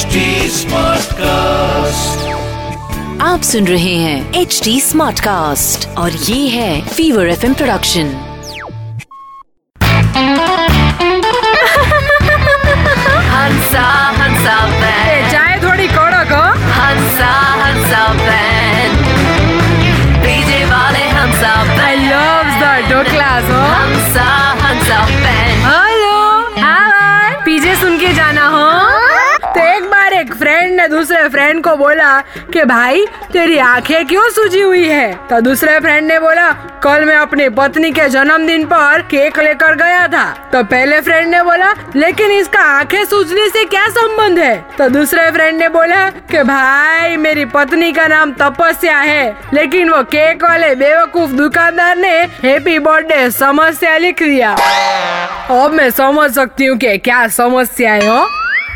HD Smartcast. आप सुन रहे हैं एच डी स्मार्ट कास्ट और ये है फीवर एफ़ प्रोडक्शन हंसा चाय थोड़ी कड़क हो हंसा हंसा बैंड डीजे वाले Hansa I love the डोक्लास Hansa Hansa band hello hi पीछे सुन के जाना हो। एक बार एक फ्रेंड ने दूसरे फ्रेंड को बोला कि भाई, तेरी आँखें क्यों सूजी हुई है? तो दूसरे फ्रेंड ने बोला, कल मैं अपनी पत्नी के जन्मदिन पर केक लेकर गया था। तो पहले फ्रेंड ने बोला, लेकिन इसका आँखें सूजने से क्या संबंध है? तो दूसरे फ्रेंड ने बोला कि भाई, मेरी पत्नी का नाम तपस्या है, लेकिन वो केक वाले बेवकूफ़ दुकानदार ने हैप्पी बर्थडे समस्या लिख दिया। अब मैं समझ सकती हूँ कि क्या समस्या है हो।